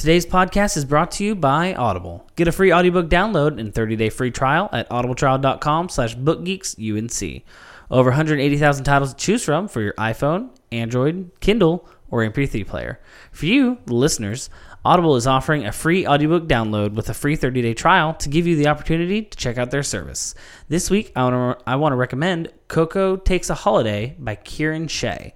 Today's podcast is brought to you by Audible. Get a free audiobook download and 30-day free trial at audibletrial.com slash bookgeeksUNC. Over 180,000 titles to choose from for your iPhone, Android, Kindle, or MP3 player. For you, the listeners, Audible is offering a free audiobook download with a free 30-day trial to give you the opportunity to check out their service. This week, I want to I want to recommend Koko Takes a Holiday by Kieran Shea.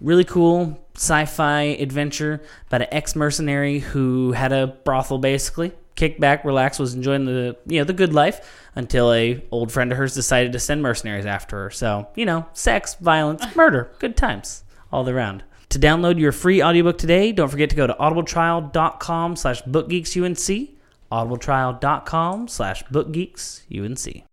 Really cool sci-fi adventure about an ex-mercenary who had a brothel basically. Kicked back, relaxed, was enjoying the you know the good life until a old friend of hers decided to send mercenaries after her. So you know, sex, violence, murder, good times all around. To download your free audiobook today, don't forget to go to audibletrial.com slash bookgeeksunc, audibletrial.com slash bookgeeksunc.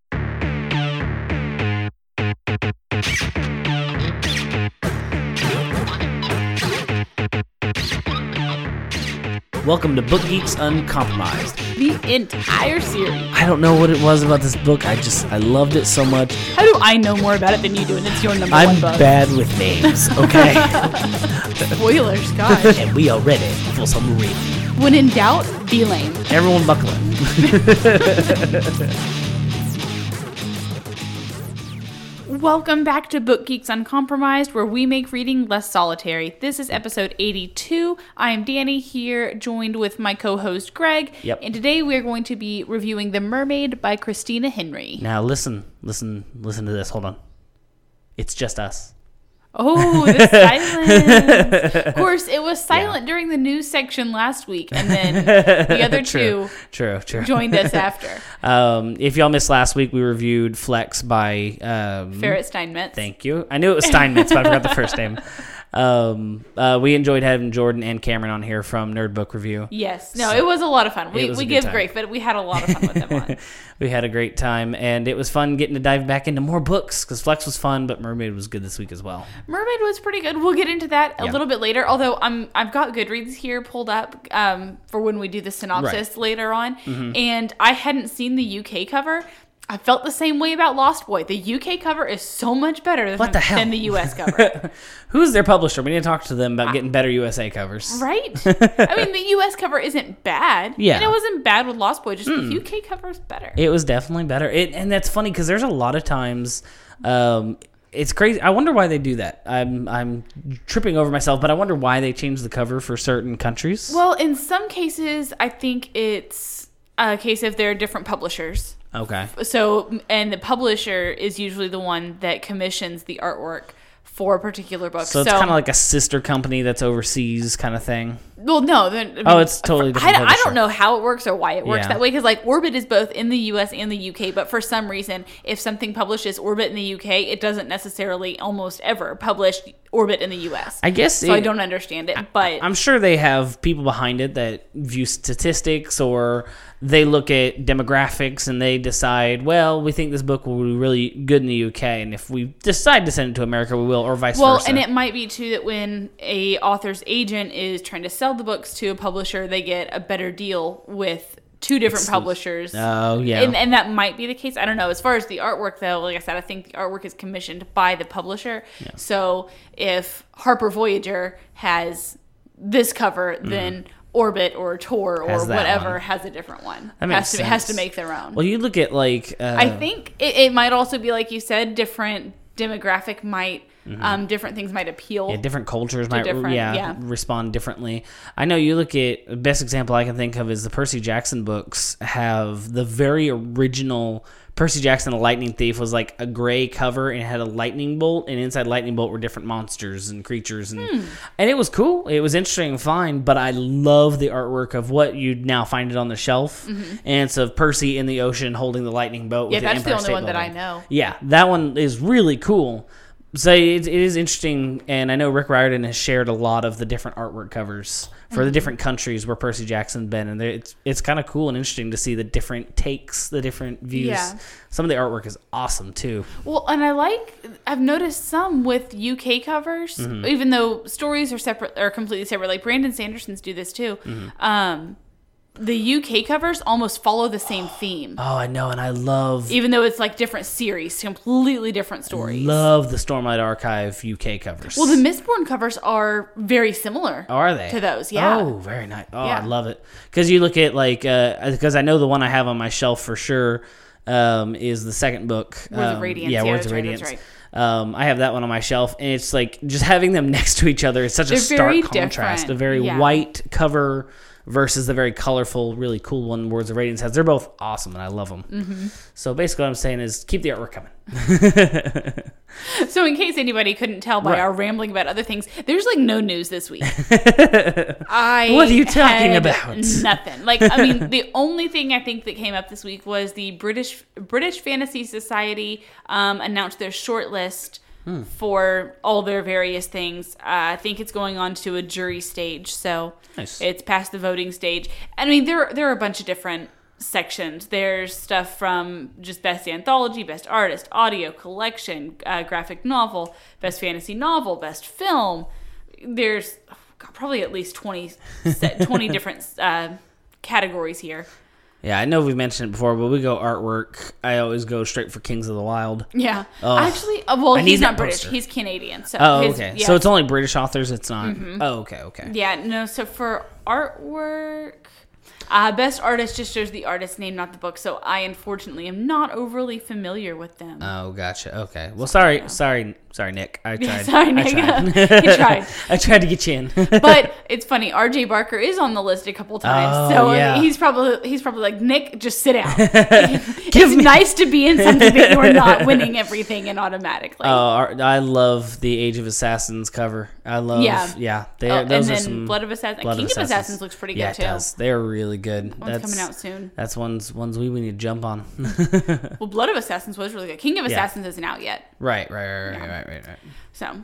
Welcome to Book Geeks Uncompromised. The entire series. I don't know what it was about this book. I just I loved it so much. How do I know more about it than you do? And it's your number I'm one book. bad with names, okay? Spoilers, gosh. and we are ready for some reading. when in doubt, be lame. Everyone buckle in. Welcome back to Book Geeks Uncompromised, where we make reading less solitary. This is episode 82. I am Dani here, joined with my co host Greg. Yep. And today we are going to be reviewing The Mermaid by Christina Henry. Now listen, listen, listen to this. Hold on. It's just us. Oh, the silence. of course, it was silent during the news section last week, and then the other True, two true, true. joined us after. Um, if y'all missed last week, we reviewed Flex by um, Ferrett Steinmetz. Thank you. I knew it was Steinmetz, but I forgot the first name. Um, uh, we enjoyed having Jordan and Cameron on here from Nerd Book Review. Yes. No, it was a lot of fun. We, we give time. grief, but we had a lot of fun with them on. we had a great time, and it was fun getting to dive back into more books because Flex was fun, but Mermaid was good this week as well. Mermaid was pretty good. We'll get into that a little bit later. Although I'm I've got Goodreads here pulled up um, for when we do the synopsis later on, Mm-hmm. and I hadn't seen the UK cover. I felt the same way about Lost Boy. The UK cover is so much better than, What the hell? than the US cover. Who's their publisher? We need to talk to them about getting better USA covers. right? I mean, the US cover isn't bad. Yeah. And it wasn't bad with Lost Boy, just the UK cover is better. It was definitely better. It, and that's funny because there's a lot of times. Um, it's crazy. I wonder why they do that. I'm I'm tripping over myself, but I wonder why they change the cover for certain countries. well, in some cases, I think it's a case of there are different publishers. Okay. so and the publisher is usually the one that commissions the artwork for a particular book. So it's kind of like a sister company that's overseas kind of thing. well, no, then, I oh, mean, Oh, it's totally different I publisher. don't know how it works or why it works Yeah. that way because like Orbit is both in the U.S. and the U.K. But for some reason, if something publishes Orbit in the U.K., it doesn't necessarily almost ever publish Orbit in the U.S. I guess so. I don't understand it, but I'm sure they have people behind it that view statistics or they look at demographics and they decide, well, we think this book will be really good in the UK, and if we decide to send it to America, we will, or vice Well, versa. Well, and it might be too that when a author's agent is trying to sell the books to a publisher, they get a better deal with two different publishers. oh yeah, And, and that might be the case. I don't know. As far as the artwork, though, like I said, I think the artwork is commissioned by the publisher. So if Harper Voyager has this cover, mm-hmm. then Orbit or Tor or Mm-hmm. Has whatever one. has a different one. That has to has to make their own. well, you look at like uh, I think it, it might also be like you said, different demographic might, um, different things might appeal. Mm-hmm. Yeah, different cultures might different- yeah, yeah. respond differently. I know you look at the best example I can think of is the Percy Jackson books have the very original Percy Jackson the Lightning Thief was like a gray cover and had a lightning bolt and inside lightning bolt were different monsters and creatures and Hmm. and it was cool. It was interesting and fine, but I love the artwork of what you now find it on the shelf. And it's of Percy in the ocean holding the lightning bolt Mm-hmm. Yeah, that's the Empire only State one that I know. Yeah, that one is really cool. So it, it is interesting, and I know Rick Riordan has shared a lot of the different artwork covers for Mm-hmm. the different countries where Percy Jackson's been, and it's it's kind of cool and interesting to see the different takes, the different views. Yeah. Some of the artwork is awesome too. Well, and I like I've noticed some with UK covers, Mm-hmm. even though stories are separate are completely separate. Like Brandon Sanderson's do this too. Mm-hmm. Um, the UK covers almost follow the same theme, Oh, I know, and I love even though it's like different series, completely different stories. love the Stormlight Archive UK covers. well, the Mistborn covers are very similar. Oh, are they to those, yeah. Oh, very nice. Oh, Yeah. I love it because you look at like because I know the one I have on my shelf for sure um, is the second book. Words of um, Radiance. Yeah, Yeah, Words of right, Radiance. that's Um, I have that one on my shelf, and it's like just having them next to each other is such a They're stark contrast. different, A very yeah. white cover versus the very colorful, really cool one Words of Radiance has. They're both awesome, and I love them. Mm-hmm. So basically, what I'm saying is keep the artwork coming. So, in case anybody couldn't tell by Right. our rambling about other things, there's like no news this week. I What are you talking about? Nothing. Like, I mean, the only thing I think that came up this week was the British British Fantasy Society um, announced their short list Hmm. for all their various things. Uh, I think it's going on to a jury stage, so Nice. it's past the voting stage. I mean, there there are a bunch of different sections. There's stuff from just best anthology, best artist, audio collection, uh, graphic novel, best fantasy novel, best film. There's oh, God, probably at least 20, 20 different uh, categories here. Yeah, I know we've mentioned it before, but we go artwork. I always go straight for Kings of the Wild. Yeah, Oh. actually, uh, well, I he's not British. He's Canadian. So Oh, his- okay. yeah. So it's only British authors. It's not. Oh, okay, okay. Yeah, no. So for artwork, uh, best artist just shows the artist's name, not the book. So I unfortunately am not overly familiar with them. Oh, gotcha. Okay. Well, sorry, sorry, sorry, Nick. I tried. Sorry, I Nick. tried. He tried. I tried to get you in. but it's funny. R.J. Barker is on the list a couple times, Oh, so yeah. he's probably he's probably like Nick, just sit down. It's me- nice to be in something that you are not winning everything and automatically. Oh, I love the Age of Assassins cover. I love. Yeah, Yeah. They, Oh, and then are some Blood of Assassins. Blood King of Assassins. looks pretty yeah, good too. it does. They're really good. One's that's coming out soon. That's ones ones we, we need to jump on. Well, Blood of Assassins was really good. King of Yeah. Assassins isn't out yet, right, right, right, right, Yeah. right, right, right. so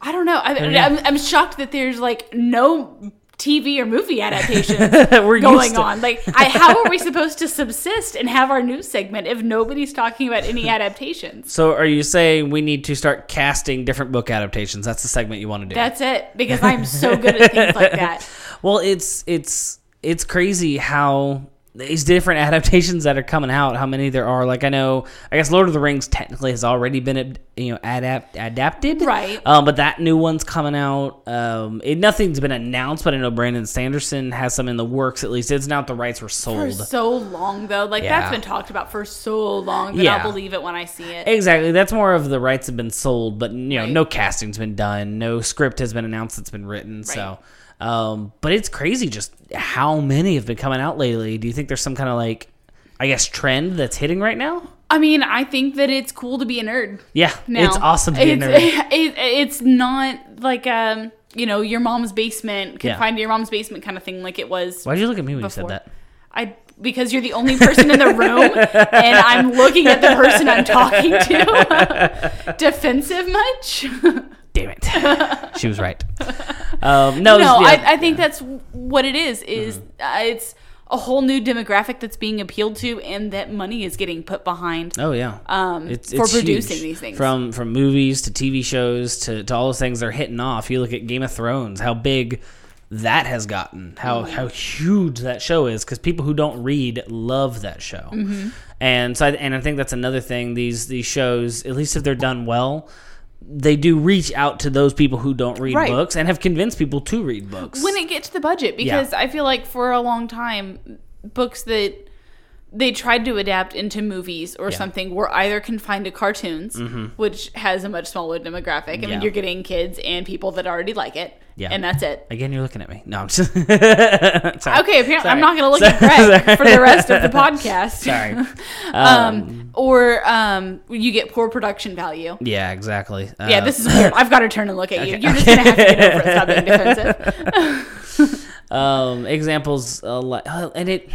I don't know. I, yeah. I'm, I'm shocked that there's like no TV or movie adaptations going on. Like, I, how are we supposed to subsist and have our news segment if nobody's talking about any adaptations? So, are you saying we need to start casting different book adaptations? That's the segment you want to do. That's it because I'm so good at things like that. Well, it's it's it's crazy how these different adaptations that are coming out, how many there are. Like I know, I guess Lord of the Rings technically has already been you know adapt adapted, Right. Um, but that new one's coming out. Um, it, nothing's been announced, but I know Brandon Sanderson has some in the works. At least it's not the rights were sold For so long though, like Yeah. that's been talked about for so long that Yeah. I'll believe it when I see it. Exactly. That's more of the rights have been sold, but you know, Right. no casting's been done, no script has been announced that's been written. So, um, but it's crazy just how many have been coming out lately. Do you think there's some kind of like, I guess, trend that's hitting right now? I mean, I think that it's cool to be a nerd. Yeah, Now. it's awesome to be a It's- nerd. It, it's not like um, you know, your mom's basement, Yeah. confined to your mom's basement kind of thing, like it was. Why'd you look at me when you said that? I because you're the only person in the room, and I'm looking at the person I'm talking to. Defensive much? Damn it, she was right. Um, no, no, yeah. Mm-hmm. I, I think that's what it is. Is uh, it's a whole new demographic that's being appealed to, and that money is getting put behind. Oh yeah, Um, it's, for it's producing huge. these things. from from movies to TV shows to, to all those things they're hitting off. You look at Game of Thrones, how big that has gotten, how Mm-hmm. how huge that show is, because people who don't read love that show, Mm-hmm. and so I, and I think that's another thing. These these shows, at least if they're done well. They do reach out to those people who don't read Right. books and have convinced people to read books. when it gets to the budget because I feel like for a long time books that they tried to adapt into movies or Yeah. something were either confined to cartoons, mm-hmm. which has a much smaller demographic. I Yeah. mean, you're getting kids and people that already like it, Yeah. and that's it. Again, you're looking at me. No, I'm just Sorry. Okay, apparently Sorry. I'm not going to look Sorry. at Greg for the rest of the podcast. Sorry. Um, or um, you get poor production value. Yeah, exactly. Yeah, Uh, this is weird. I've got to turn and look at you. You're just going to have to get over it. Stop being defensive. um, examples, uh, uh, and it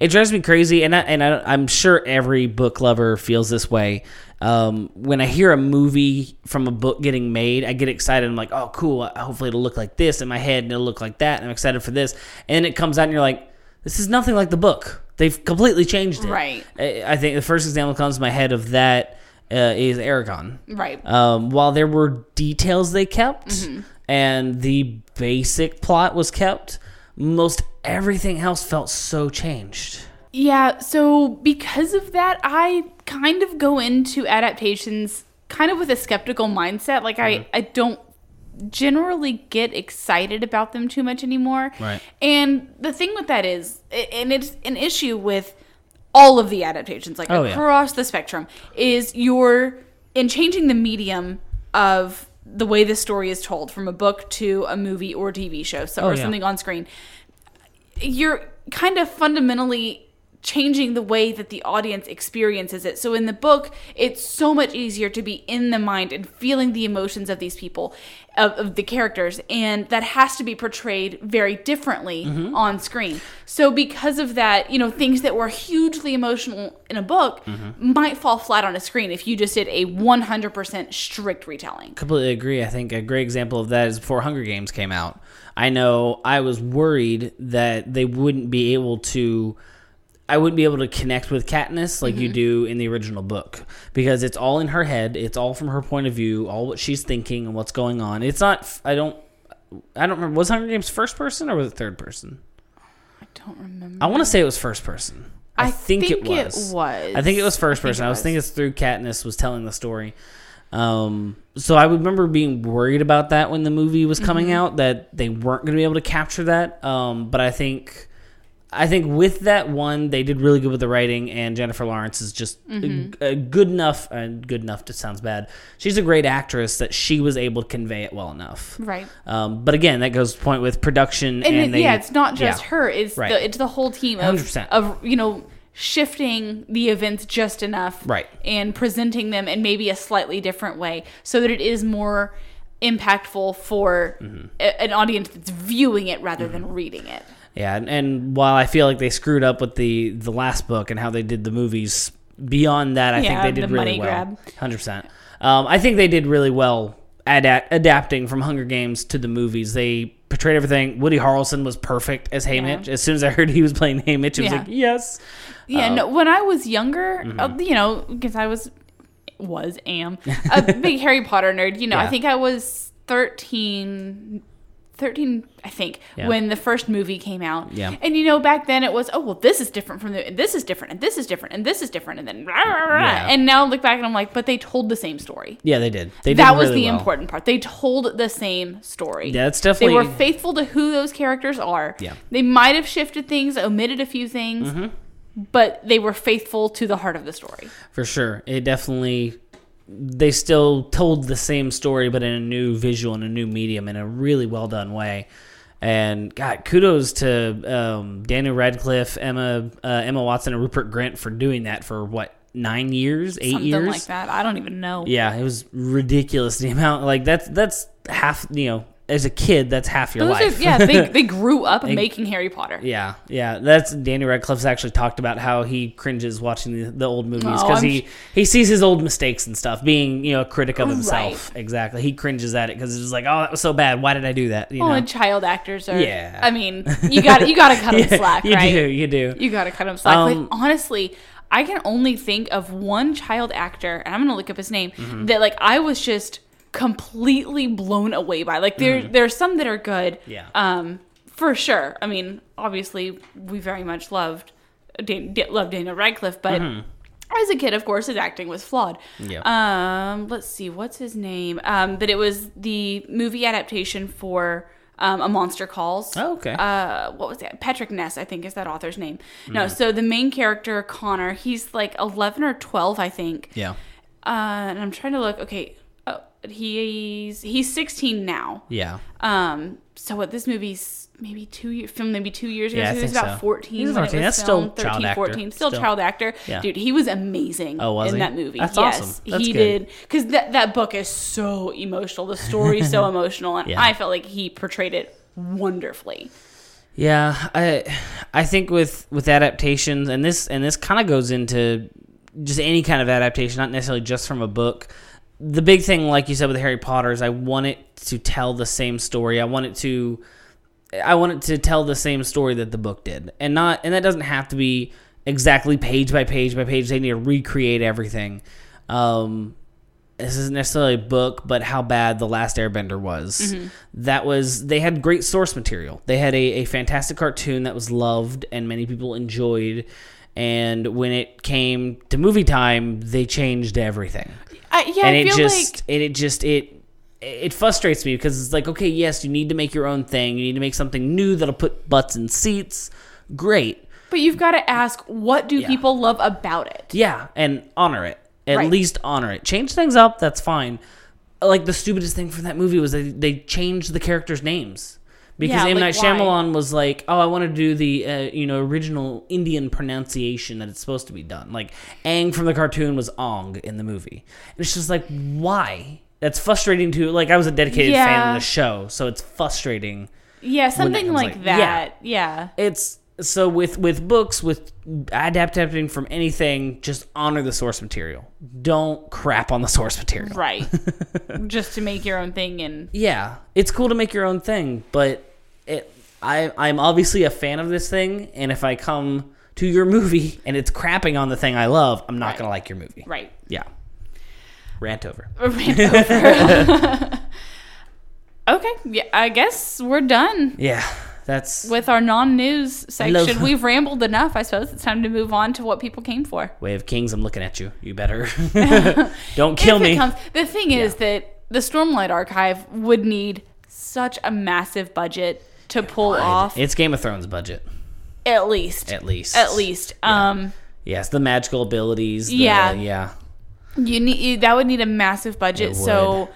it drives me crazy, and I, and I, I'm sure every book lover feels this way. Um, when I hear a movie from a book getting made, I get excited. I'm like, oh, cool. Hopefully, it'll look like this in my head, and it'll look like that. And I'm excited for this. And then it comes out, and you're like, this is nothing like the book. They've completely changed it. Right. I, I think the first example comes to my head of that uh, is Eragon. Right. Um, while there were details they kept Mm-hmm. and the basic plot was kept, most everything else felt so changed. Yeah, so because of that, I kind of go into adaptations kind of with a skeptical mindset. Like I, mm-hmm. I don't generally get excited about them too much anymore. Right. And the thing with that is, and it's an issue with all of the adaptations, like Oh, yeah. across the spectrum, is you're in changing the medium of the way the story is told from a book to a movie or TV show, so Oh, or yeah. something on screen you're kind of fundamentally changing the way that the audience experiences it. So in the book, it's so much easier to be in the mind and feeling the emotions of these people, of, of the characters, and that has to be portrayed very differently Mm-hmm. on screen. So because of that, you know, things that were hugely emotional in a book Mm-hmm. might fall flat on a screen if you just did a 100% strict retelling. Completely agree. I think a great example of that is before Hunger Games came out. I know I was worried that they wouldn't be able to. I wouldn't be able to connect with Katniss like you do in the original book because it's all in her head. It's all from her point of view, all what she's thinking and what's going on. It's not. I don't. I don't remember. Was Hunger Games first person or was it third person? I don't remember. I want to say it was first person. I, I think, it think it was. was. I think it was first I person. I was was. thinking it's through Katniss was telling the story. Um, so I remember being worried about that when the movie was coming Mm-hmm. out that they weren't going to be able to capture that. Um, but I think, I think with that one, they did really good with the writing, and Jennifer Lawrence is just Mm-hmm. a, a good enough. And good enough just sounds bad. She's a great actress that she was able to convey it well enough. Right. Um, but again, that goes to point with production and, and, it- they, yeah, it's not just yeah. her. It's Right. the it's the whole team of 100%. of you know shifting the events just enough, Right. and presenting them in maybe a slightly different way so that it is more impactful for Mm-hmm. a- an audience that's viewing it rather than reading it. Yeah, and, and while I feel like they screwed up with the the last book and how they did the movies, beyond that, I Yeah, think they the did really money well. Hundred percent. Um, I think they did really well adapt, adapting from Hunger Games to the movies. They portrayed everything. Woody Harrelson was perfect as Haymitch. As soon as I heard he was playing Haymitch, I was Yeah. like yes. Yeah, Um, no, when I was younger, mm-hmm. uh, you know, because I was was am a big Harry Potter nerd. You know, I think I was 13 13 I think Yeah. when the first movie came out. Yeah. And you know back then it was oh well this is different from the this is different and this is different and this is different and then rah, rah, rah. Yeah. and now I look back and I'm like but they told the same story. Yeah, they did. They did that was really the well. important part. They told the same story. Yeah, that's definitely They were faithful to who those characters are. Yeah. They might have shifted things, omitted a few things, Mm-hmm. but they were faithful to the heart of the story. for sure. It definitely they still told the same story, but in a new visual and a new medium in a really well done way. And God, kudos to um, Daniel Radcliffe, Emma uh, Emma Watson, and Rupert Grint for doing that for what nine years, eight Something years. like that. I don't even know. Yeah, it was ridiculous the amount. Like that's that's half. You know, as a kid, that's half your Those life. are, yeah, they, they grew up making Harry Potter. Yeah, yeah. That's Danny Radcliffe's actually talked about how he cringes watching the, the old movies Oh, because I'm he he sees his old mistakes and stuff. Being you know a critic of himself, Right. exactly. He cringes at it because it's like, oh, that was so bad. Why did I do that? You Oh, know? and child actors are. Yeah. I mean, you got you got to cut them Yeah, slack, you right? do, you do. You got to cut them slack. Um, but honestly, I can only think of one child actor, and I'm gonna look up his name. Mm-hmm. That like I was just completely blown away by. Like there, there are some that are good. Mm-hmm. Yeah. Um, for sure. I mean, obviously, we very much loved Dan- Da- loved Daniel Radcliffe, but. As a kid, of course, his acting was flawed. Mm-hmm. Yeah. Um, let's see, what's his name? Um, but it was the movie adaptation for um, A Monster Calls. Oh, okay. Uh, what was that? Patrick Ness, I think, is that author's name. Mm. No, so the main character, Connor, he's like 11 or 12, I think. yeah, Uh, and I'm trying to look. Okay, he's he's 16 now. yeah. Um, so what? This movie's maybe two years, filmed maybe two years ago. Yeah, I so he was about so. 14 He was 14. it was That's still filmed. child 13, actor. 14, still, Still. child actor. Yeah. Dude, he was amazing Oh, was in he? that movie. That's yes, awesome. That's he good. did because that that book is so emotional. The story's so emotional, and Yeah. I felt like he portrayed it wonderfully. Yeah, I I think with with adaptations and this and this kind of goes into just any kind of adaptation, not necessarily just from a book. The big thing, like you said with Harry Potter, is I want it to tell the same story. I want it to I want it to tell the same story that the book did, and not and that doesn't have to be exactly page by page by page. They need to recreate everything. Um, this isn't necessarily a book, but how bad The Last Airbender was. Mm-hmm. That was they had great source material. They had a, a fantastic cartoon that was loved and many people enjoyed. And when it came to movie time, they changed everything. I, yeah, and I it just like it, it just it it frustrates me because it's like okay yes you need to make your own thing. You need to make something new that'll put butts in seats. Great. But you've got to ask what do Yeah. people love about it? yeah and honor it. At Right. least honor it. Change things up that's fine. Like the stupidest thing for that movie was they, they changed the characters names because Yeah, M like, Night why? Was like, "Oh, I want to do the uh, you know original Indian pronunciation that it's supposed to be done." Like Aang from the cartoon was Ong in the movie, and it's just like, why? That's frustrating to like. I was a dedicated fan of the show, so it's frustrating. Yeah, something like, like- that. Yeah. It's so with with books with adapting from anything, just honor the source material. Don't crap on the source material. Right. Just to make your own thing and Yeah, it's cool to make your own thing, but it I I'm obviously a fan of this thing, and if I come to your movie and it's crapping on the thing I love, I'm not Right. gonna like your movie. right. Yeah. Rant over. Rant over. okay, yeah, I guess we're done Yeah, that's with our non-news section. love- We've rambled enough. I suppose it's time to move on to what people came for. Way of Kings. I'm looking at you. You better don't kill me. comes- the thing is that the Stormlight Archive would need such a massive budget to pull off, It's Game of Thrones budget, at least. at least. At least. Um, Yes, the magical abilities. The, Yeah. yeah. you need you- that would need a massive budget. So.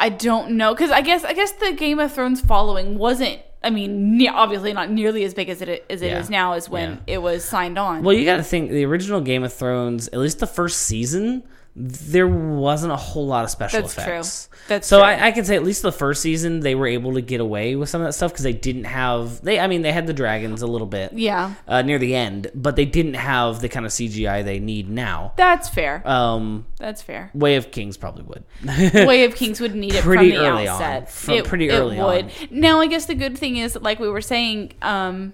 I don't know because I guess I guess the Game of Thrones following wasn't. I mean, ne- obviously not nearly as big as it as it Yeah. is now as when Yeah. it was signed on. Well, you got to think the original Game of Thrones, at least the first season, there wasn't a whole lot of special effects. That's true. That's so true. I, I can say at least the first season they were able to get away with some of that stuff because they didn't have they. I mean, they had the dragons a little bit, yeah, uh, near the end, but they didn't have the kind of CGI they need now. that's fair. Um, that's fair. Way of Kings probably would. Way of Kings would need it Pretty from the early on. From it, pretty it early would. on. Now, I guess the good thing is, like we were saying, um,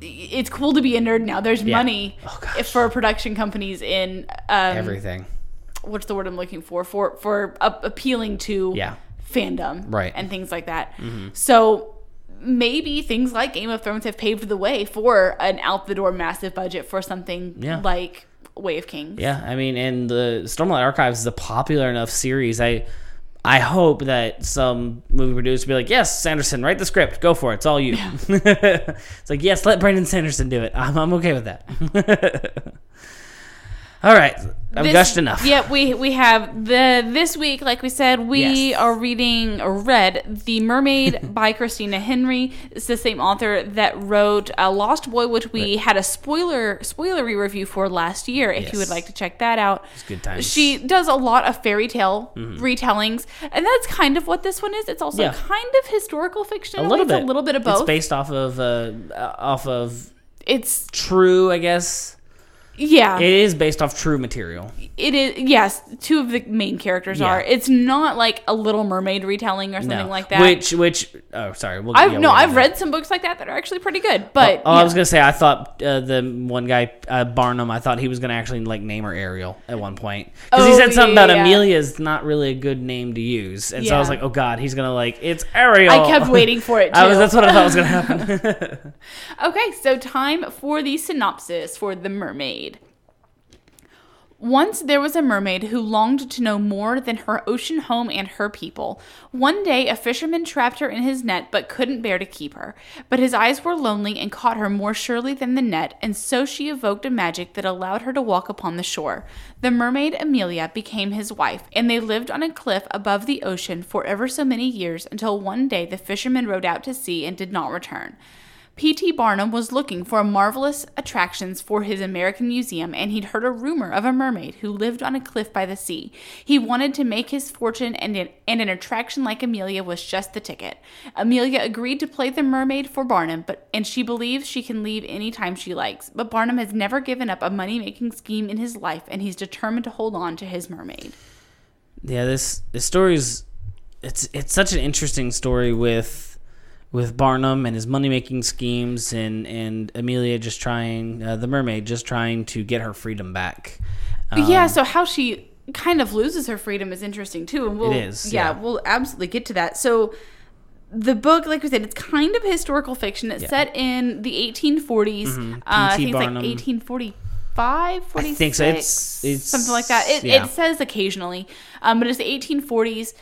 it's cool to be a nerd now. There's Yeah. money Oh, for production companies in um, Everything. What's the word I'm looking for for for appealing to Yeah. fandom Right. Mm-hmm. and things like that. So maybe things like Game of Thrones have paved the way for an out the door massive budget for something Yeah. like Way of Kings. Yeah, I mean, and the Stormlight Archives is a popular enough series. I I hope that some movie producer be like, "Yes, Sanderson, write the script. Go for it. It's all you." it's like, "Yes, let Brandon Sanderson do it. I'm, I'm okay with that." all right, I've This- gushed enough. Yeah, we we have the this week, like we said, we Yes. are reading or read The Mermaid by Christina Henry. It's the same author that wrote uh, Lost Boy, which we had a spoiler spoilery review for last year. If you would like to check that out, It's good times. Mm-hmm. She does a lot of fairy tale retellings, and that's kind of what this one is. It's also Yeah. kind of historical fiction. a little It's bit, a little bit of both. It's based off of uh, off of It's true, I guess. Yeah. It is based off true material. It is yes. Two of the main characters Yeah. are. It's not like a Little Mermaid retelling or something No. like that. Which which oh sorry. We'll, I've yeah, no, I've read some books like that that are actually pretty good. But Oh, yeah. I was gonna say I thought uh, the one guy uh, Barnum. I thought he was gonna actually like name her Ariel at one point because he Oh, said something about yeah. Amelia's not really a good name to use, and so I was like, oh god, he's gonna like it's Ariel. I kept waiting for it. Too. I was, that's what I thought was gonna happen. Okay, so time for the synopsis for The Mermaid. Once there was a mermaid who longed to know more than her ocean home and her people. One day, a fisherman trapped her in his net but couldn't bear to keep her. But his eyes were lonely and caught her more surely than the net, and so she evoked a magic that allowed her to walk upon the shore. The mermaid Amelia became his wife, and they lived on a cliff above the ocean for ever so many years until one day the fisherman rowed out to sea and did not return. P.T. Barnum was looking for marvelous attractions for his American Museum, and he'd heard a rumor of a mermaid who lived on a cliff by the sea. He wanted to make his fortune, and an, and an attraction like Amelia was just the ticket. Amelia agreed to play the mermaid for Barnum, but and she believes she can leave any time she likes. But Barnum has never given up a money-making scheme in his life, and he's determined to hold on to his mermaid. yeah, this this story's it's it's such an interesting story with with Barnum and his money making schemes and and Amelia just trying uh, the mermaid just trying to get her freedom back. Um, yeah, so how she kind of loses her freedom is interesting too. And we'll, It is, yeah, yeah. we'll absolutely get to that. So the book, like we said, it's kind of historical fiction. It's Yeah. set in the 1840s. Uh, I think it's like Barnum. 1845, 46, think so. It's- it's- something like that. It, yeah. it says occasionally, um, but it's the 1840s.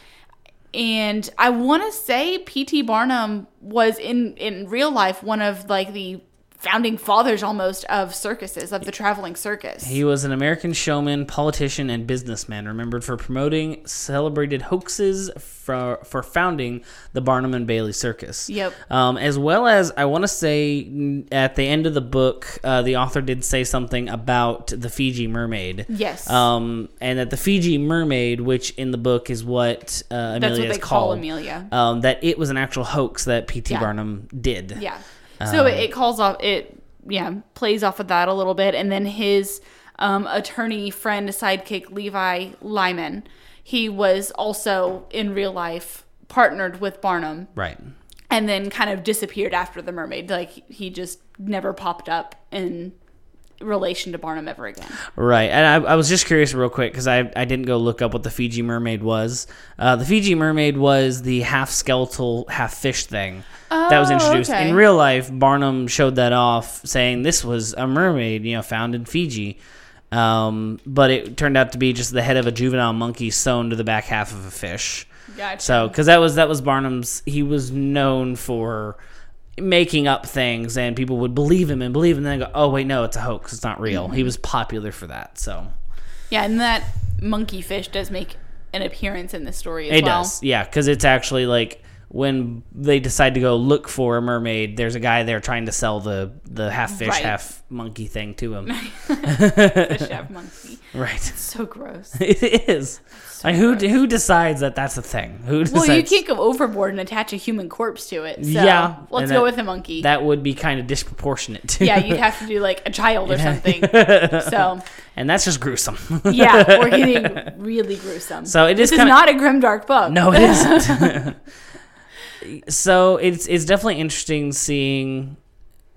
And I want to say P.T. Barnum was in in real life one of like the founding fathers almost of circuses of the traveling circus. He was an American showman, politician, and businessman, remembered for promoting celebrated hoaxes for for founding the Barnum and Bailey Circus. Yep. Um, as well as I want to say at the end of the book, uh, the author did say something about the Fiji mermaid. Yes. Um, and that the Fiji mermaid, which in the book is what uh, Amelia That's what is they call called, Amelia. Um, that it was an actual hoax that P.T. Yeah. Barnum did. Yeah. So Um, it, it calls off it yeah, plays off of that a little bit and then his um, attorney friend sidekick Levi Lyman, he was also in real life partnered with Barnum Right. and then kind of disappeared after the mermaid. Like he just never popped up in relation to Barnum ever again. Right, and I, I was just curious, real quick, because I, I didn't go look up what the Fiji mermaid was. Uh, the Fiji mermaid was the half skeletal, half fish thing that was Oh, introduced okay. in real life. Barnum showed that off, saying this was a mermaid, you know, found in Fiji. Um, but it turned out to be just the head of a juvenile monkey sewn to the back half of a fish. Gotcha. So, because that was that was Barnum's, he was known for making up things, and people would believe him and believe, him, and then go, "Oh wait, no, it's a hoax. It's not real." Mm-hmm. He was popular for that. So Yeah, and that monkey fish does make an appearance in the story as it well. does, yeah, because it's actually like when they decide to go look for a mermaid, there's a guy there trying to sell the the half fish, Right. half monkey thing to him. The chef monkey. right, So gross. it is. Like who who decides that that's a thing? Who decides? Well, you can't go overboard and attach a human corpse to it. So Yeah, let's go that- with a monkey. That would be kind of disproportionate. Too. yeah, you'd have to do like a child or something. so and that's just gruesome. yeah, we're getting really gruesome. So it is this kinda- not a grim dark book. No, it isn't. so it's it's definitely interesting seeing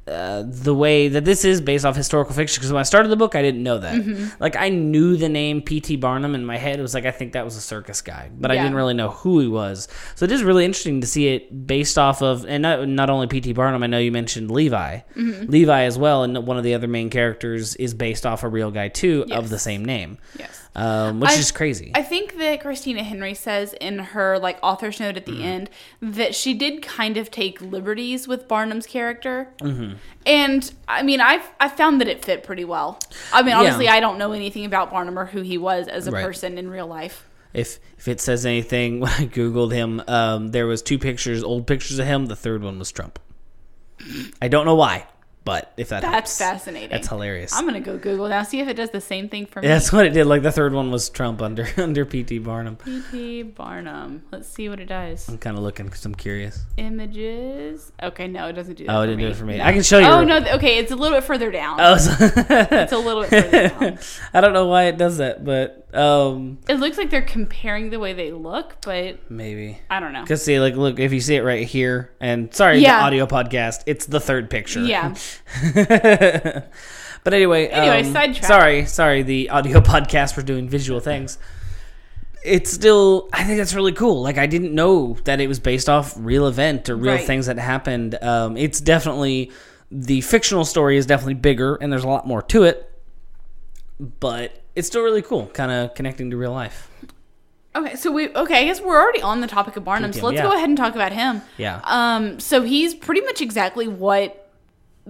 uh, the way that this is based off historical fiction. Because when I started the book, I didn't know that. Mm-hmm. Like I knew the name P.T. Barnum in my head. It was like I think that was a circus guy, but I didn't really know who he was. So it is really interesting to see it based off of, and not, not only P.T. Barnum. I know you mentioned Levi, Mm-hmm. Levi as well, and one of the other main characters is based off a real guy too of the same name, Yes. Um, which I- is crazy. I think that Christina Henry says in her like author's note at Mm-hmm. the end that she did kind of take liberties with Barnum's character, Mm-hmm. and I mean I've I found that it fit pretty well. I mean, Yeah. honestly, I don't know anything about Barnum or who he was as a Right. person in real life. If if it says anything, when I googled him, um, there was two pictures, old pictures of him. The third one was Trump. I don't know why, but if that That's helps. fascinating. That's hilarious. I'm gonna go Google now see if it does the same thing for me. That's what it did. Like the third one was Trump under under P.T. Barnum. P.T. Barnum. Let's see what it does. I'm kind of looking because I'm curious. Images. Okay, no, it doesn't do that. Oh, it didn't me. do it for me. No. I can show you. Oh no, okay, it's a little bit further down. Oh, so- It's a little bit further down. I don't know why it does that, but um, It looks like they're comparing the way they look, but maybe. I don't know. Cause see, like, look, if you see it right here, and sorry, Yeah. the audio podcast, it's the third picture. Yeah. but anyway, Anyway, um, sidetrack. Sorry, sorry, the audio podcast for doing visual things. It's still, I think that's really cool. Like, I didn't know that it was based off real event or real Right. things that happened. Um, it's definitely the fictional story is definitely bigger, and there's a lot more to it. But it's still really cool, kind of connecting to real life. Okay, so we okay. I guess we're already on the topic of Barnum, so let's yeah. go ahead and talk about him. Yeah. Um. So he's pretty much exactly what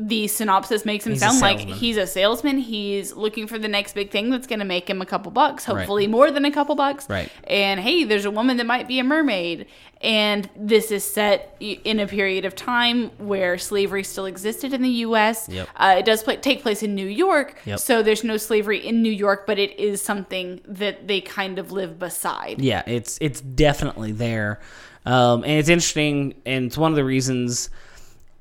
the synopsis makes him He's sound like. He's a salesman. He's looking for the next big thing that's going to make him a couple bucks, hopefully more than a couple bucks. Right. And hey, there's a woman that might be a mermaid, and this is set in a period of time where slavery still existed in the U.S. Yep. Uh, it does take place in New York, Yep. so there's no slavery in New York, but it is something that they kind of live beside. Yeah, it's it's definitely there, um, and it's interesting, and it's one of the reasons.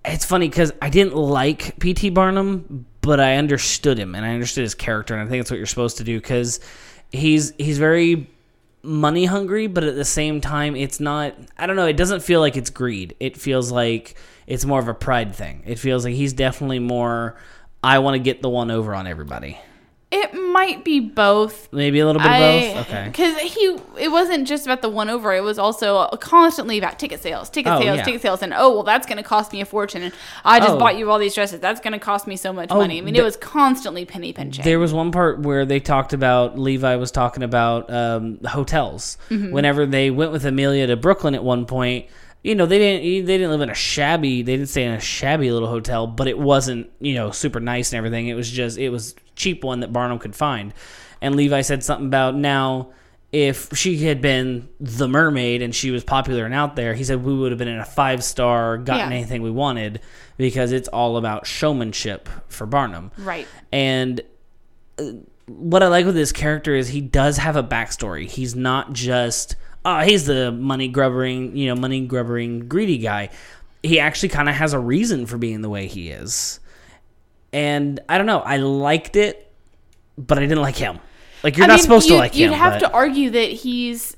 It's funny because I didn't like P.T. Barnum, but I understood him and I understood his character, and I think that's what you're supposed to do because he's he's very money hungry, but at the same time, it's not. I don't know. It doesn't feel like it's greed. It feels like it's more of a pride thing. It feels like he's definitely more. I want to get the one over on everybody. It might be both. Maybe a little bit of both. Okay. Because he, it wasn't just about the one over. It was also constantly about ticket sales, ticket Oh, sales, yeah. ticket sales, and oh well, that's going to cost me a fortune. And I just Oh. bought you all these dresses. That's going to cost me so much Oh, money. I mean, the- it was constantly penny pinching. There was one part where they talked about Levi was talking about um, hotels. Mm-hmm. Whenever they went with Amelia to Brooklyn at one point, you know they didn't they didn't live in a shabby they didn't stay in a shabby little hotel, but it wasn't you know super nice and everything. It was just it was cheap one that Barnum could find. And Levi said something about now if she had been the mermaid and she was popular and out there, he said we would have been in a five star, gotten Yeah. anything we wanted because it's all about showmanship for Barnum. right. And uh, what I like with this character is he does have a backstory. He's not just oh he's the money grubbering you know money grubbering greedy guy. He actually kind of has a reason for being the way he is. And I don't know. I liked it, but I didn't like him. Like you're I not mean, supposed to you'd- like him. You'd have but to argue that he's,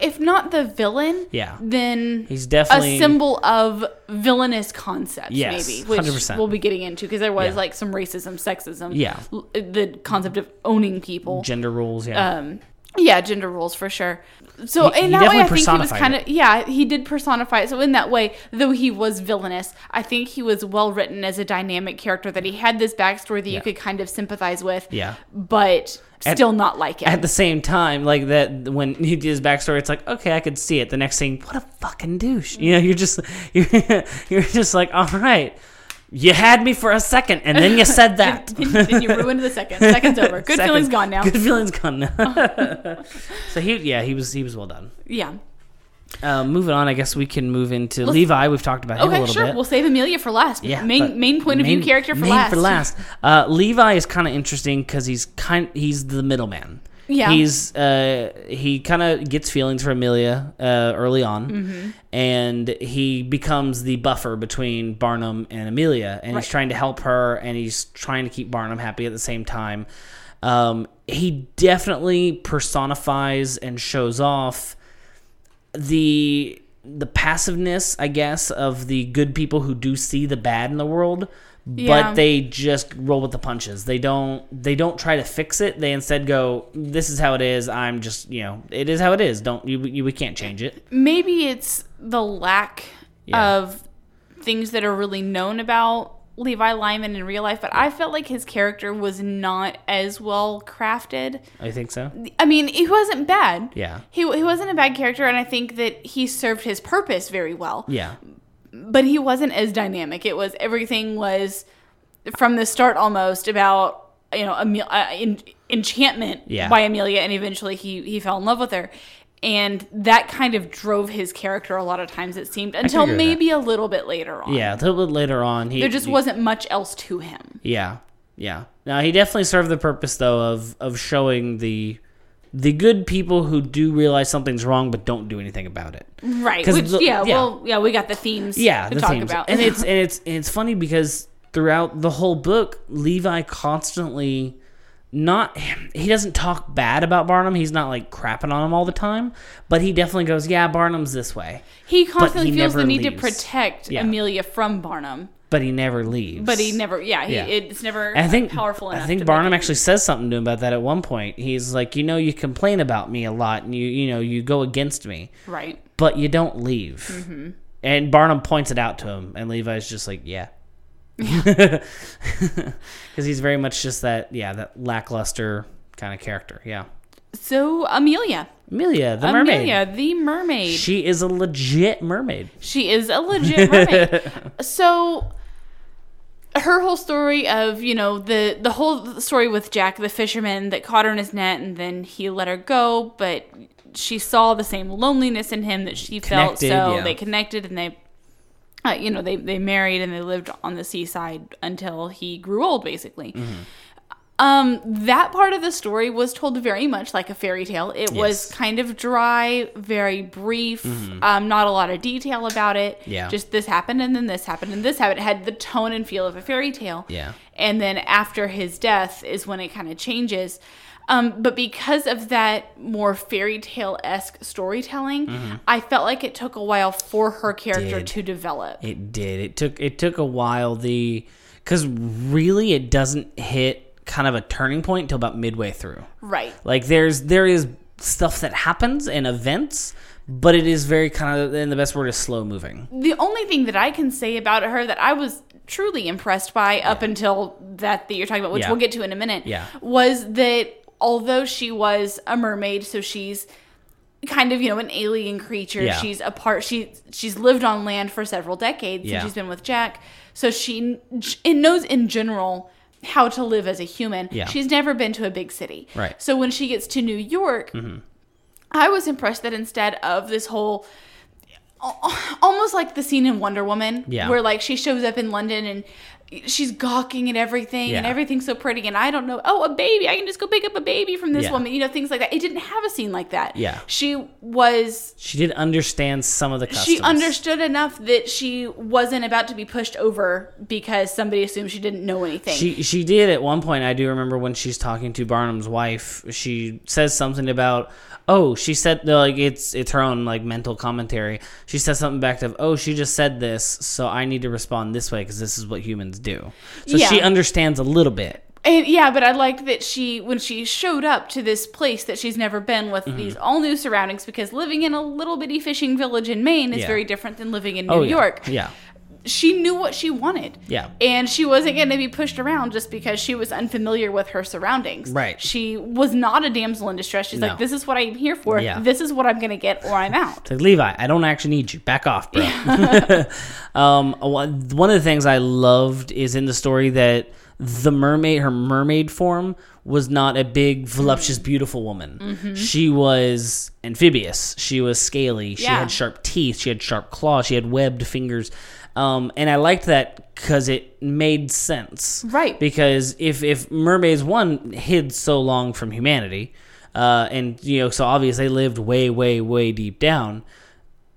if not the villain, Yeah. then He's definitely a symbol of villainous concepts, Yes, maybe, which 100%. we'll be getting into because there was Yeah. like some racism, sexism, Yeah. the concept of owning people, gender rules. Yeah. um, yeah, gender roles for sure. So He- in that way, I think he was kind of yeah, he did personify it. So in that way, though he was villainous, I think he was well written as a dynamic character. That he had this backstory that Yeah. you could kind of sympathize with, Yeah. but At- still not like him. At the same time, like that, when he did his backstory, it's like, okay, I could see it. The next thing, what a fucking douche. You know, you're just, you're, you're just like, all right, you had me for a second, and then you said that. then, then you ruined the second. Second's over. Good Second- feelings gone now. Good feeling's gone now. so he, yeah, he was, he was well done. Yeah. Um, moving on, I guess we can move into Levi. We've talked about him a Okay, little sure. bit. We'll save Amelia for last. Yeah, Main main point of view character for main last. For last, uh, Levi is kind of interesting because he's kind he's the middleman. Yeah. he's uh, he kind of gets feelings for Amelia uh, early on, Mm-hmm. and he becomes the buffer between Barnum and Amelia, and Right. he's trying to help her, and he's trying to keep Barnum happy at the same time. Um, he definitely personifies and shows off the the passiveness, I guess, of the good people who do see the bad in the world, Yeah. but they just roll with the punches. They don't they don't try to fix it. They instead go, "This is how it is. I'm just you know, it is how it is. Don't you? you we can't change it." Maybe it's the lack Yeah. of things that are really known about Levi Lyman in real life, but I felt like his character was not as well crafted. I think so. I mean, he wasn't bad. Yeah. He, he wasn't a bad character, and I think that he served his purpose very well. Yeah. But he wasn't as dynamic. It was everything was from the start almost about you know Emil- uh, en- enchantment Yeah. by Amelia, and eventually he he fell in love with her, and that kind of drove his character a lot of times. It seemed until maybe a little bit later on. Yeah. A little bit later on, he there just he- wasn't much else to him. Yeah, yeah. Now he definitely served the purpose though of of showing the the good people who do realize something's wrong but don't do anything about it. Right. Which the- yeah, yeah. well yeah, we got the themes Yeah, to the talk themes. about. and it's and it's and it's funny because throughout the whole book, Levi constantly not he doesn't talk bad about Barnum. He's not like crapping on him all the time, but he definitely goes, "Yeah, Barnum's this way," he constantly he feels the need to protect Yeah. Amelia from Barnum. But he never leaves. But he never, yeah, he, Yeah. it's never I think powerful enough. I think Barnum actually says something to him about that at one point. He's like, you know, you complain about me a lot, and you you know you go against me, right. but you don't leave. Mm-hmm. And Barnum points it out to him, and Levi's just like, yeah, because he's very much just that yeah that lackluster kind of character. Yeah, So Amelia, Amelia the mermaid. Amelia, the mermaid. She is a legit mermaid. She is a legit mermaid. so her whole story of, you know, the the whole story with Jack the fisherman that caught her in his net and then he let her go, but she saw the same loneliness in him that she felt, Connected, so yeah. they connected and they uh, you know, they, they married and they lived on the seaside until he grew old, basically. Mm-hmm. Um, that part of the story was told very much like a fairy tale. It was kind of dry, very brief, um, not a lot of detail about it. Mm-hmm. Yeah. Just this happened and then this happened and this happened. It had the tone and feel of a fairy tale. Yeah. And then after his death is when it kind of changes. Um, but because of that more fairy tale esque storytelling, I felt like it took a while for her character Did. to develop. It did. It took it took a while. The because really it doesn't hit kind of a turning point until about midway through. Right. Like there's there is stuff that happens and events, but it is very kind of and the best word is slow moving. The only thing that I can say about her that I was truly impressed by up until that that you're talking about, which Yeah. we'll get to in a minute, Yeah. was that although she was a mermaid, so she's kind of you know an alien creature. Yeah. She's a part. She she's lived on land for several decades Yeah. since she's been with Jack. So she it knows in general how to live as a human. Yeah. She's never been to a big city. Right. So when she gets to New York, mm-hmm. I was impressed that instead of this whole almost like the scene in Wonder Woman, Yeah. where like she shows up in London and she's gawking at everything and everything's so pretty and I don't know, oh, a baby, I can just go pick up a baby from this Yeah. woman, you know, things like that. It didn't have a scene like that. Yeah. She was She did understand some of the customs. she understood enough that she wasn't about to be pushed over because somebody assumed she didn't know anything. She she did at one point. I do remember when she's talking to Barnum's wife. She says something about oh she said like it's it's her own like mental commentary. She says something back to oh she just said this so I need to respond this way because this is what humans do. So Yeah. she understands a little bit. And yeah, but I like that she when she showed up to this place that she's never been with Mm-hmm. these all new surroundings because living in a little bitty fishing village in Maine is Yeah. very different than living in New Oh yeah. York. Yeah. She knew what she wanted. Yeah. And she wasn't going to be pushed around just because she was unfamiliar with her surroundings. Right. She was not a damsel in distress. She's No. like, this is what I'm here for. Yeah. This is what I'm going to get or I'm out. Like Levi, I don't actually need you. Back off, bro. um, one of the things I loved is in the story that the mermaid, her mermaid form, was not a big, voluptuous, beautiful woman. She was amphibious. She was scaly. She Yeah. had sharp teeth. She had sharp claws. She had webbed fingers. Um, and I liked that because it made sense. Right. Because if if mermaids one hid so long from humanity, uh, and you know, so obviously they lived way, way, way deep down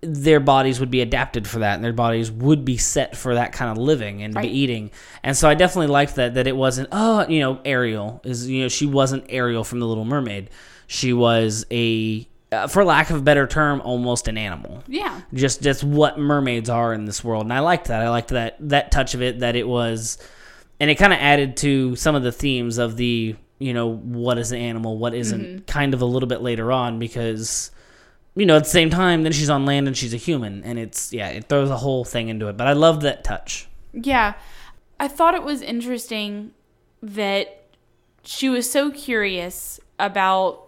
their bodies would be adapted for that and their bodies would be set for that kind of living and Right. be eating and so i definitely liked that that it wasn't oh you know ariel is you know she wasn't ariel from the little mermaid she was a uh, for lack of a better term almost an animal. Yeah. just that's what mermaids are in this world. And i liked that. I liked that that touch of it that it was and it kind of added to some of the themes of the you know what is an animal what isn't kind of a little bit later on because you know at the same time then she's on land and she's a human. And it's yeah it throws a whole thing into it. But i love that touch. Yeah. I thought it was interesting that she was so curious about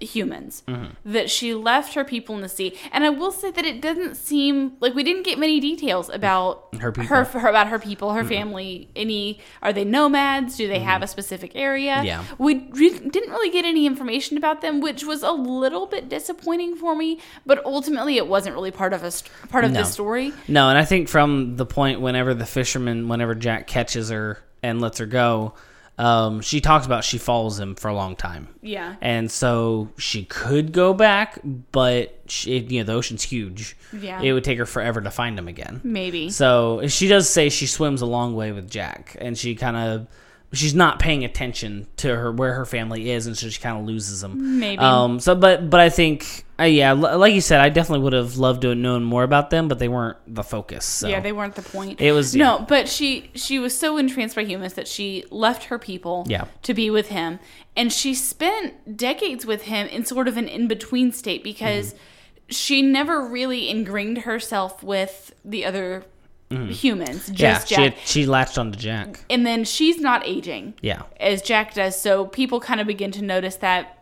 humans Mm-hmm. that she left her people in the sea. And I will say that it doesn't seem like we didn't get many details about Her people. Mm-hmm. her, her about her people, her family. Any are they nomads? Do they have a specific area? Yeah. We re- didn't really get any information about them, which was a little bit disappointing for me. But ultimately, it wasn't really part of a st- part of No. the story. no and i think from the point whenever the fisherman whenever jack catches her and lets her go um, she talks about she follows him for a long time Yeah. and so she could go back but she, you know the ocean's huge Yeah. it would take her forever to find him again Maybe. So she does say she swims a long way with Jack, and she kind of she's not paying attention to her where her family is, and so she kind of loses them. Maybe. Um. So, but but I think, uh, yeah, l- like you said, I definitely would have loved to have known more about them, but they weren't the focus. So. Yeah, they weren't the point. It was- no, but she she was so entranced by humans that she left her people Yeah. to be with him, and she spent decades with him in sort of an in between state because Mm-hmm. she never really ingrained herself with the other humans, Mm-hmm. yeah. just She Jack. had, she latched onto Jack. and then she's not aging Yeah. as Jack does, so people kind of begin to notice that.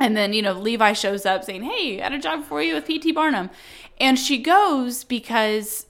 And then, you know, Levi shows up saying, Hey, I had a job for you with P.T. Barnum. And she goes because.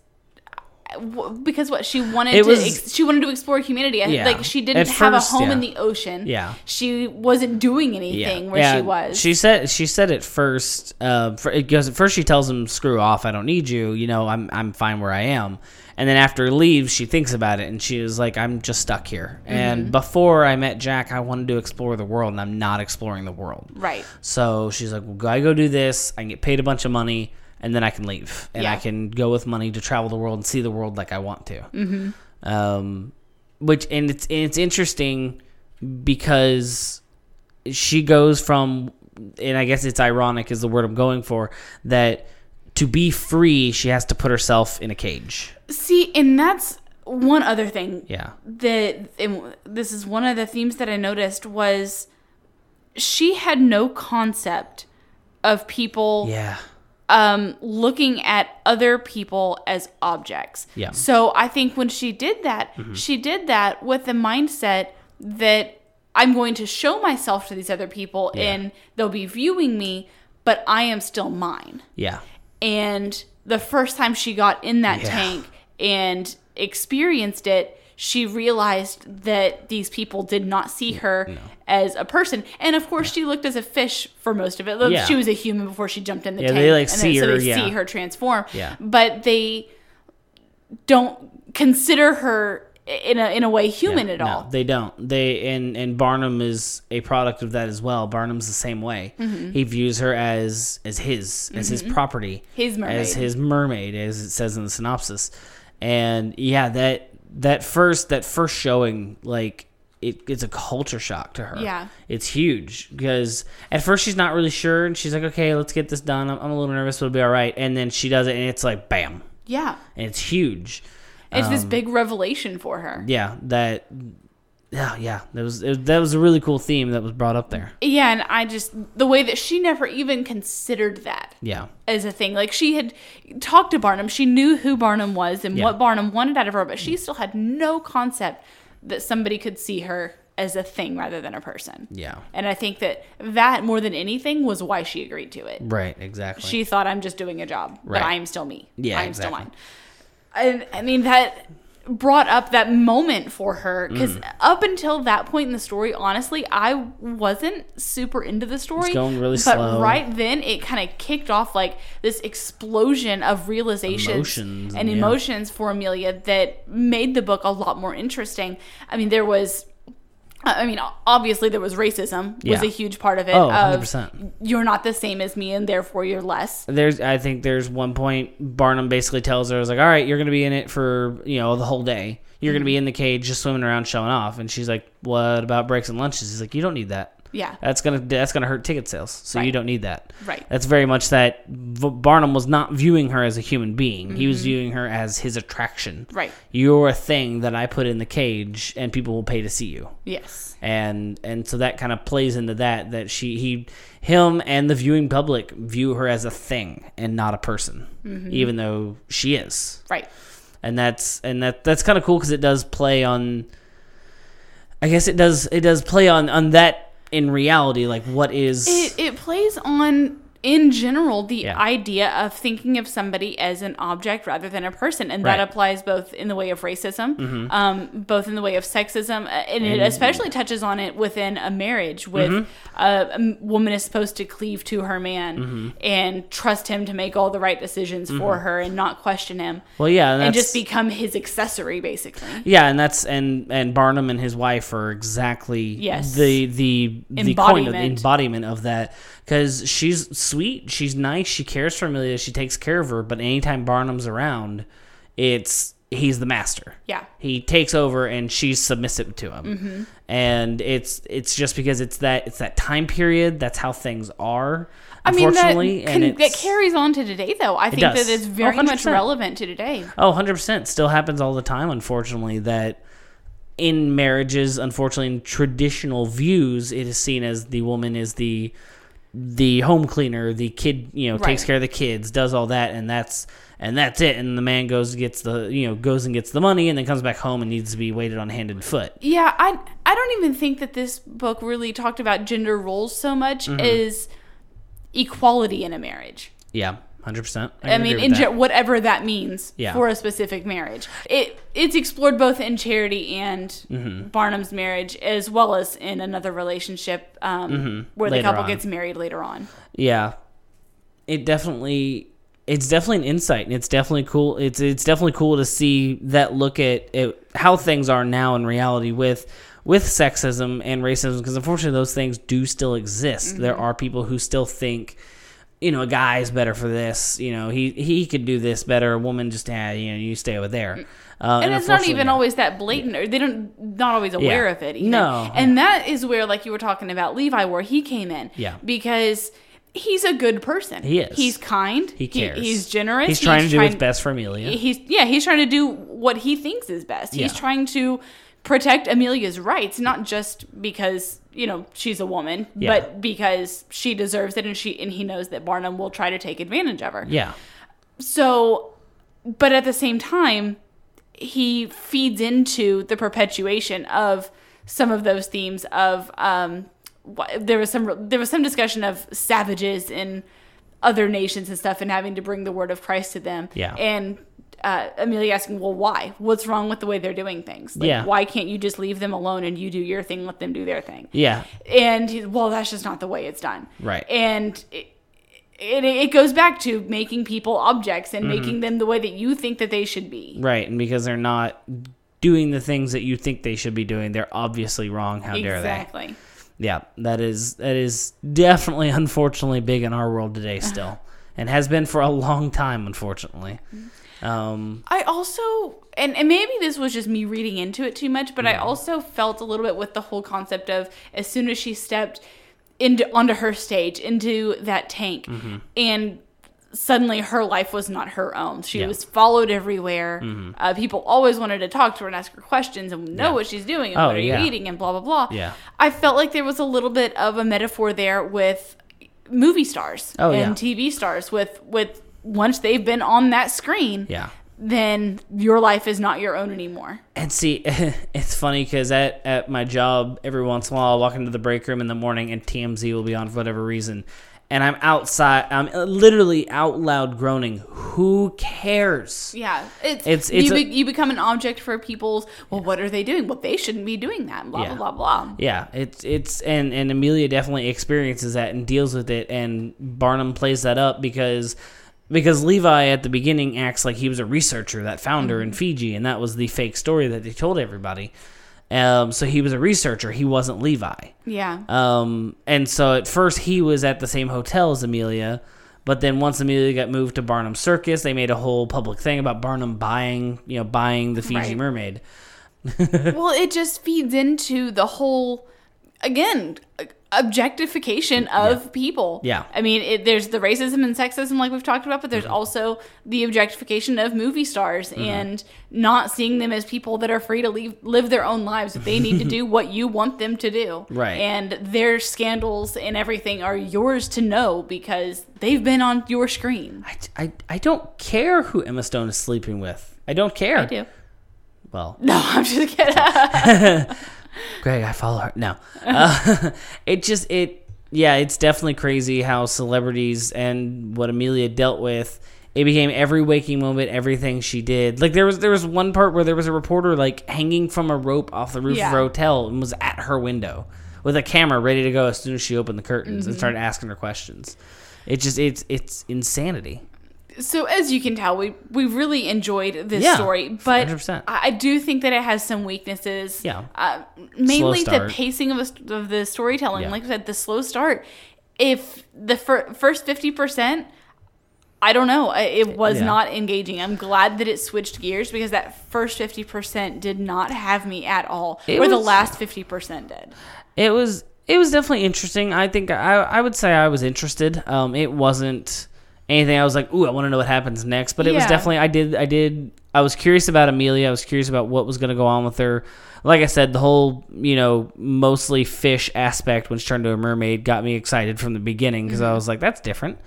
Because what she wanted It to was- ex- she wanted to explore humanity Yeah. like she didn't At have first, a home in the ocean Yeah. she wasn't doing anything where she was She said she said at first, uh, for, it at first she tells him, "Screw off, I don't need you. You know, I'm I'm fine where I am." And then after he leaves, she thinks about it and she is like, "I'm just stuck here." Mm-hmm. And before I met Jack, I wanted to explore the world, and I'm not exploring the world. right So she's like, "Well, I go do this. I can get paid a bunch of money." And then I can leave, and I can go with money to travel the world and see the world like I want to. Mm-hmm. Um, which and it's and it's interesting because she goes from and I guess it's ironic is the word I'm going for that to be free she has to put herself in a cage. See, and that's one other thing Yeah. that and this is one of the themes that I noticed was she had no concept of people Yeah. Um, looking at other people as objects. Yeah. Mm-hmm. So I think when she did that, she did that with the mindset that I'm going to show myself to these other people Yeah. and they'll be viewing me, but I am still mine. Yeah. And the first time she got in that Yeah. tank and experienced it, she realized that these people did not see her as a person. And of course, she looked as a fish for most of it. Yeah. She was a human before she jumped in the Yeah, tank. they, like, and see so her, they yeah. see her transform. Yeah. But they don't consider her in a, in a way human at no, all. they don't. They and and Barnum is a product of that as well. Barnum's the same way. Mm-hmm. He views her as as his as his property, His mermaid. as his mermaid, as it says in the synopsis. And yeah, that that first that first showing, like it, it's a culture shock to her. Yeah. it's huge because at first she's not really sure, and she's like, "Okay, let's get this done. I'm, I'm a little nervous, but it'll be all right." And then she does it, and it's like, bam, Yeah. and it's huge. It's Um, this big revelation for her. yeah that yeah yeah that was it, that was a really cool theme that was brought up there Yeah, and I just the way that she never even considered that. yeah as a thing. Like she had talked to Barnum, she knew who Barnum was and Yeah. what Barnum wanted out of her, but she still had no concept that somebody could see her as a thing rather than a person. yeah And I think that that more than anything was why she agreed to it. right exactly She thought I'm just doing a job, but I am still me. Yeah, I am still mine. And I mean that brought up that moment for her because Mm. up until that point in the story, honestly, I wasn't super into the story. It's going really but slow. right then, it kind of kicked off like this explosion of realizations Emotions and yeah. emotions for Amelia that made the book a lot more interesting. I mean, there was. I mean, obviously there was racism was Yeah. a huge part of it. Oh, 100%. You're not the same as me, and therefore you're less. there's i think there's one point barnum basically tells her i was like all right you're gonna be in it for you know the whole day you're gonna be mm-hmm. in the cage just swimming around showing off and she's like what about breaks and lunches he's like you don't need that Yeah. that's gonna that's gonna hurt ticket sales so you don't need that Right. that's very much that v- barnum was not viewing her as a human being he was Mm-hmm. viewing her as his attraction Right. you're a thing that i put in the cage and people will pay to see you Yes. and and so that kind of plays into that that she he him and the viewing public view her as a thing and not a person Mm-hmm. even though she is Right. and that's and that that's kind of cool because it does play on i guess it does it does play on on that in reality like what is It it plays on in general the Yeah. idea of thinking of somebody as an object rather than a person, and that Right. Mm-hmm. applies both in the way of racism, um, both in the way of sexism, uh, and it especially touches on it within a marriage with Mm-hmm. a m- woman is supposed to cleave to her man Mm-hmm. and trust him to make all the right decisions for her and not question him, well yeah and, and just become his accessory basically. yeah and that's and and barnum and his wife are exactly Yes. the the the coin of the Embodiment. embodiment of that because she's sweet she's nice she cares for amelia she takes care of her but anytime barnum's around it's he's the master Yeah. he takes over and she's submissive to him Mm-hmm. and it's it's just because it's that it's that time period that's how things are I mean, that, unfortunately can, and that it's, carries on to today, though. I think does. that it's Oh, very much relevant to today. Oh, 100% still happens all the time, unfortunately, that in marriages, unfortunately, in traditional views, it is seen as the woman is the the home cleaner, the kid, you know, takes care of the kids, does all that, and that's and that's it. And the man goes gets the you know goes and gets the money, and then comes back home and needs to be waited on hand and foot. Yeah, I I don't even think that this book really talked about gender roles so much Mm-hmm. as equality in a marriage. Yeah, hundred percent. I, mean, in whatever that means Yeah. for a specific marriage. It it's explored both in Charity and Mm-hmm. Barnum's marriage, as well as in another relationship um, where the Mm-hmm. Later couple on. gets married later on. yeah it definitely it's definitely an insight and it's definitely cool it's it's definitely cool to see that look at, at how things are now in reality with with sexism and racism because unfortunately those things do still exist there are people who still think you know a guy's better for this you know he he could do this better a woman just ah, you know you stay over there uh, and it's not even yeah. always that blatant or they don't not always aware Yeah. of it even. No. and that is where like you were talking about levi where he came in Yeah. because he's a good person. He is. He's kind. He cares. he's generous. He's trying to do what's best for Amelia. He's yeah. He's trying to do what he thinks is best. He's trying to protect Amelia's rights, not just because you know she's a woman, Yeah. but because she deserves it, and she and he knows that Barnum will try to take advantage of her. yeah. So, but at the same time, he feeds into the perpetuation of some of those themes of um there was some there was some discussion of savages in other nations and stuff and having to bring the word of Christ to them. Yeah. And uh, Amelia asking, well, why? What's wrong with the way they're doing things? Like, Yeah. Why can't you just leave them alone and you do your thing, let them do their thing? Yeah. And well, that's just not the way it's done. Right. And it, it, it goes back to making people objects and Mm-hmm. making them the way that you think that they should be. Right. And because they're not doing the things that you think they should be doing, they're obviously wrong. How dare they? Exactly. Yeah, that is that is definitely unfortunately big in our world today still. and has been for a long time unfortunately. Um I also, and, and maybe this was just me reading into it too much, but I Mm-hmm. also felt a little bit with the whole concept of as soon as she stepped into onto her stage into that tank, Mm-hmm. and suddenly her life was not her own. She Yeah. was followed everywhere. Uh, people always wanted to talk to her and ask her questions and know Mm-hmm. Yeah. what she's doing and Oh, what are yeah. you eating and blah blah blah. Yeah. I felt like there was a little bit of a metaphor there with movie stars Oh, and yeah. TV stars with with once they've been on that screen yeah. then your life is not your own anymore. And see, it's funny because at, at my job, every once in a while, I'll walk into the break room in the morning and TMZ will be on for whatever reason. And I'm outside, I'm uh, literally out loud groaning. Who cares? Yeah, it's It's- it's you, be, you become an object for people's. Well, what are they doing? Well, they shouldn't be doing that. Blah Yeah. blah blah blah. Yeah, it's it's and and Amelia definitely experiences that and deals with it, and Barnum plays that up because because Levi at the beginning acts like he was a researcher, that founder in Fiji, and that was the fake story that they told everybody. Um, so he was a researcher. He wasn't Levi. Yeah, Um, and so at first he was at the same hotel as Amelia, but then once Amelia got moved to Barnum Circus, they made a whole public thing about Barnum buying, you know, buying the Fiji Right. mermaid. well, it just feeds into the whole again objectification of people. Yeah. I mean, it, there's the racism and sexism like we've talked about, but there's Mm-hmm. also the objectification of movie stars and not seeing them as people that are free to leave, live their own lives. They need to do what you want them to do. Right. And their scandals and everything are yours to know because they've been on your screen. I, I, I don't care who Emma Stone is sleeping with. I don't care. I do. Well, No, I'm just kidding. Greg, I follow her. No, uh, it just it yeah, it's definitely crazy how celebrities and what Amelia dealt with. It became every waking moment, everything she did. Like there was there was one part where there was a reporter like hanging from a rope off the roof Yeah. of her hotel and was at her window with a camera ready to go as soon as she opened the curtains and started asking her questions. It just it's it's insanity. So as you can tell, we we really enjoyed this Yeah, story, but 100%. I do think that it has some weaknesses. Yeah. uh, mainly the pacing of, the- of the storytelling. Yeah. Like I said, the slow start. If the fir- first fifty percent, I don't know, it was Yeah. not engaging. I'm glad that it switched gears because that first fifty percent did not have me at all, It where the last fifty percent did. It was it was definitely interesting. I think I I would say I was interested. Um, it wasn't anything I was like, ooh, I want to know what happens next. But it was definitely I did I did I was curious about Amelia. I was curious about what was going to go on with her. Like I said, the whole you know mostly fish aspect when she turned to a mermaid got me excited from the beginning because I was like, that's different.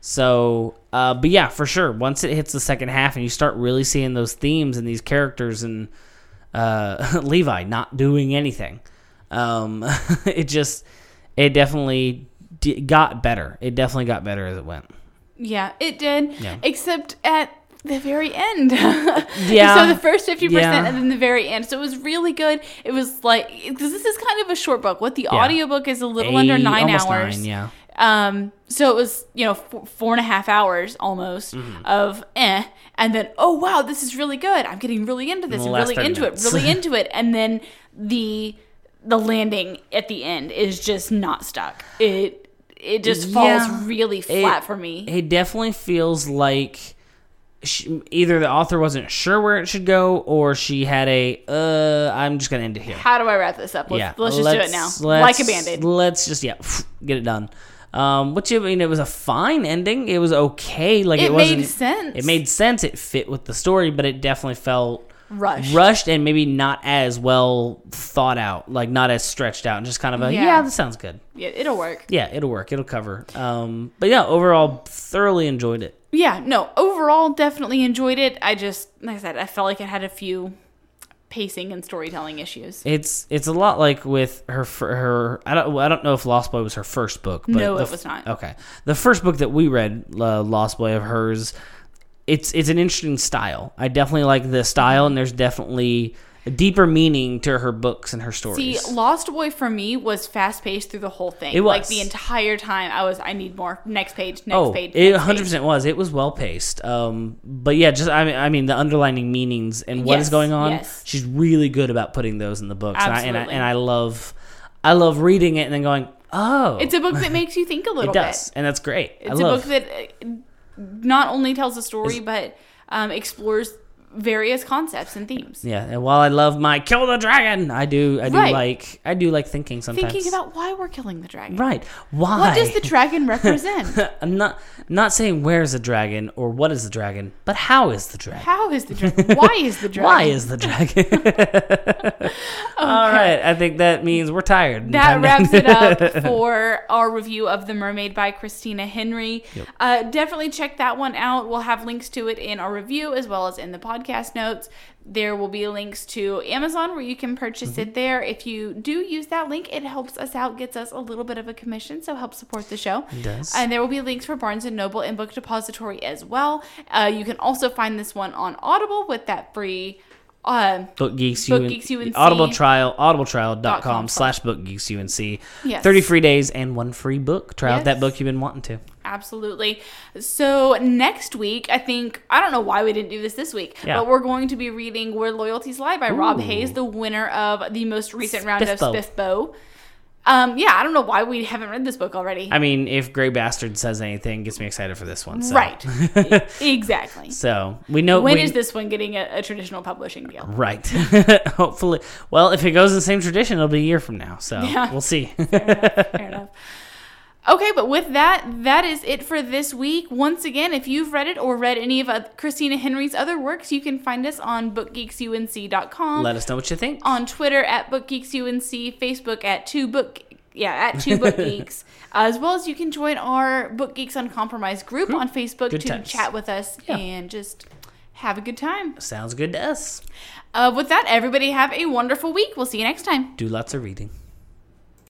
So, uh, but yeah, for sure. Once it hits the second half and you start really seeing those themes and these characters and uh, Levi not doing anything, um, it just it definitely d- got better. It definitely got better as it went. Yeah, it did. Yeah. Except at the very end. Yeah. So the first 50% Yeah. and then the very end. So it was really good. It was like, because this is kind of a short book. What the audiobook is a little under nine hours. nine, yeah. Um, so it was, you know, four, four and a half hours almost Mm-hmm. of eh. And then, oh, wow, this is really good. I'm getting really into this and really into minutes. it, really into it. And then the the landing at the end is just not stuck. It it just falls Yeah. really It- flat for me. It definitely feels like she, either the author wasn't sure where it should go or she had a uh I'm just gonna end it here. How do I wrap this up? Let's, yeah, let's just do it now. like a band aid. Let's just yeah, get it done. Um, which I mean, it was a fine ending. It was okay. Like it, It wasn't. made sense. It made sense. It fit with the story, but it definitely felt Rushed. rushed and maybe not as well thought out. Like not as stretched out, and just kind of a yeah, Yeah. this sounds good. Yeah, it'll work. Yeah, it'll work. It'll cover. Um, but yeah, overall, thoroughly enjoyed it. Yeah, no, overall, definitely enjoyed it. I just, like I said, I felt like it had a few pacing and storytelling issues. It's it's a lot like with her her I don't I don't know if Lost Boy was her first book. But No, it was not. Okay, the first book that we read, uh, Lost Boy of hers, it's it's an interesting style. I definitely like the style, and there's definitely a deeper meaning to her books and her See, stories. Lost Boy for me was fast paced through the whole thing. It was Like the entire time, I was, I need more. Next page, next oh, page. it 100 percent was. It was well paced. Um, but yeah, just I mean, I mean the underlining meanings and what is Yes, going on. yes. She's really good about putting those in the books, and I, and I and I love, I love reading it and then going, oh, It's a book that makes you think a little it does, bit. and that's great. I It's a love. book that uh, not only tells a story, but um, explores various concepts and themes. Yeah, and while I love my kill the dragon, I do I do Right. like I do like thinking sometimes. Thinking about why we're killing the dragon. right, why? What does the dragon represent? I'm not not saying where's the dragon or what is the dragon, but how is the dragon? How is the dragon? Why is the dragon? Why is the dragon? All right, I think that means we're tired. That wraps it up for our review of The Mermaid by Christina Henry. Uh, definitely check that one out. We'll have links to it in our review as well as in the podcast notes. There will be links to Amazon where you can purchase Mm-hmm. it there. If you do use that link, it helps us out, gets us a little bit of a commission, so help support the show. It does. And there will be links for Barnes and Noble and Book Depository as well. Uh, you can also find this one on Audible with that free. Uh, Book Geeks, Book Geeks UNC. Audible trial, audibletrial.com Dot com slash Book Geeks UNC. Yes. 30 free days and one free book. Try out that book you've been wanting to. Absolutely. So next week, I think I don't know why we didn't do this this week, Yeah. but we're going to be reading "Where Loyalties Lie" by Rob Hayes, the winner of the most recent round of SPFBO. Um, yeah, I don't know why we haven't read this book already. I mean, if Grey Bastard says anything, gets me excited for this one. So. Right. exactly. So we know When we, is this one getting a, a traditional publishing deal? Right. Hopefully. Well, if it goes in the same tradition, it'll be a year from now. So Yeah. we'll see. Fair enough. Okay, but with that, that is it for this week. Once again, if you've read it or read any of Christina Henry's other works, you can find us on bookgeeksunc.com. Let us know what you think. on Twitter at BookGeeksUNC, Facebook at two book yeah at two book geeks, as well as you can join our Book Geeks Uncompromised group on Facebook Good to times. chat with us Yeah. and just have a good time. Sounds good to us. Uh, with that, everybody have a wonderful week. We'll see you next time. Do lots of reading.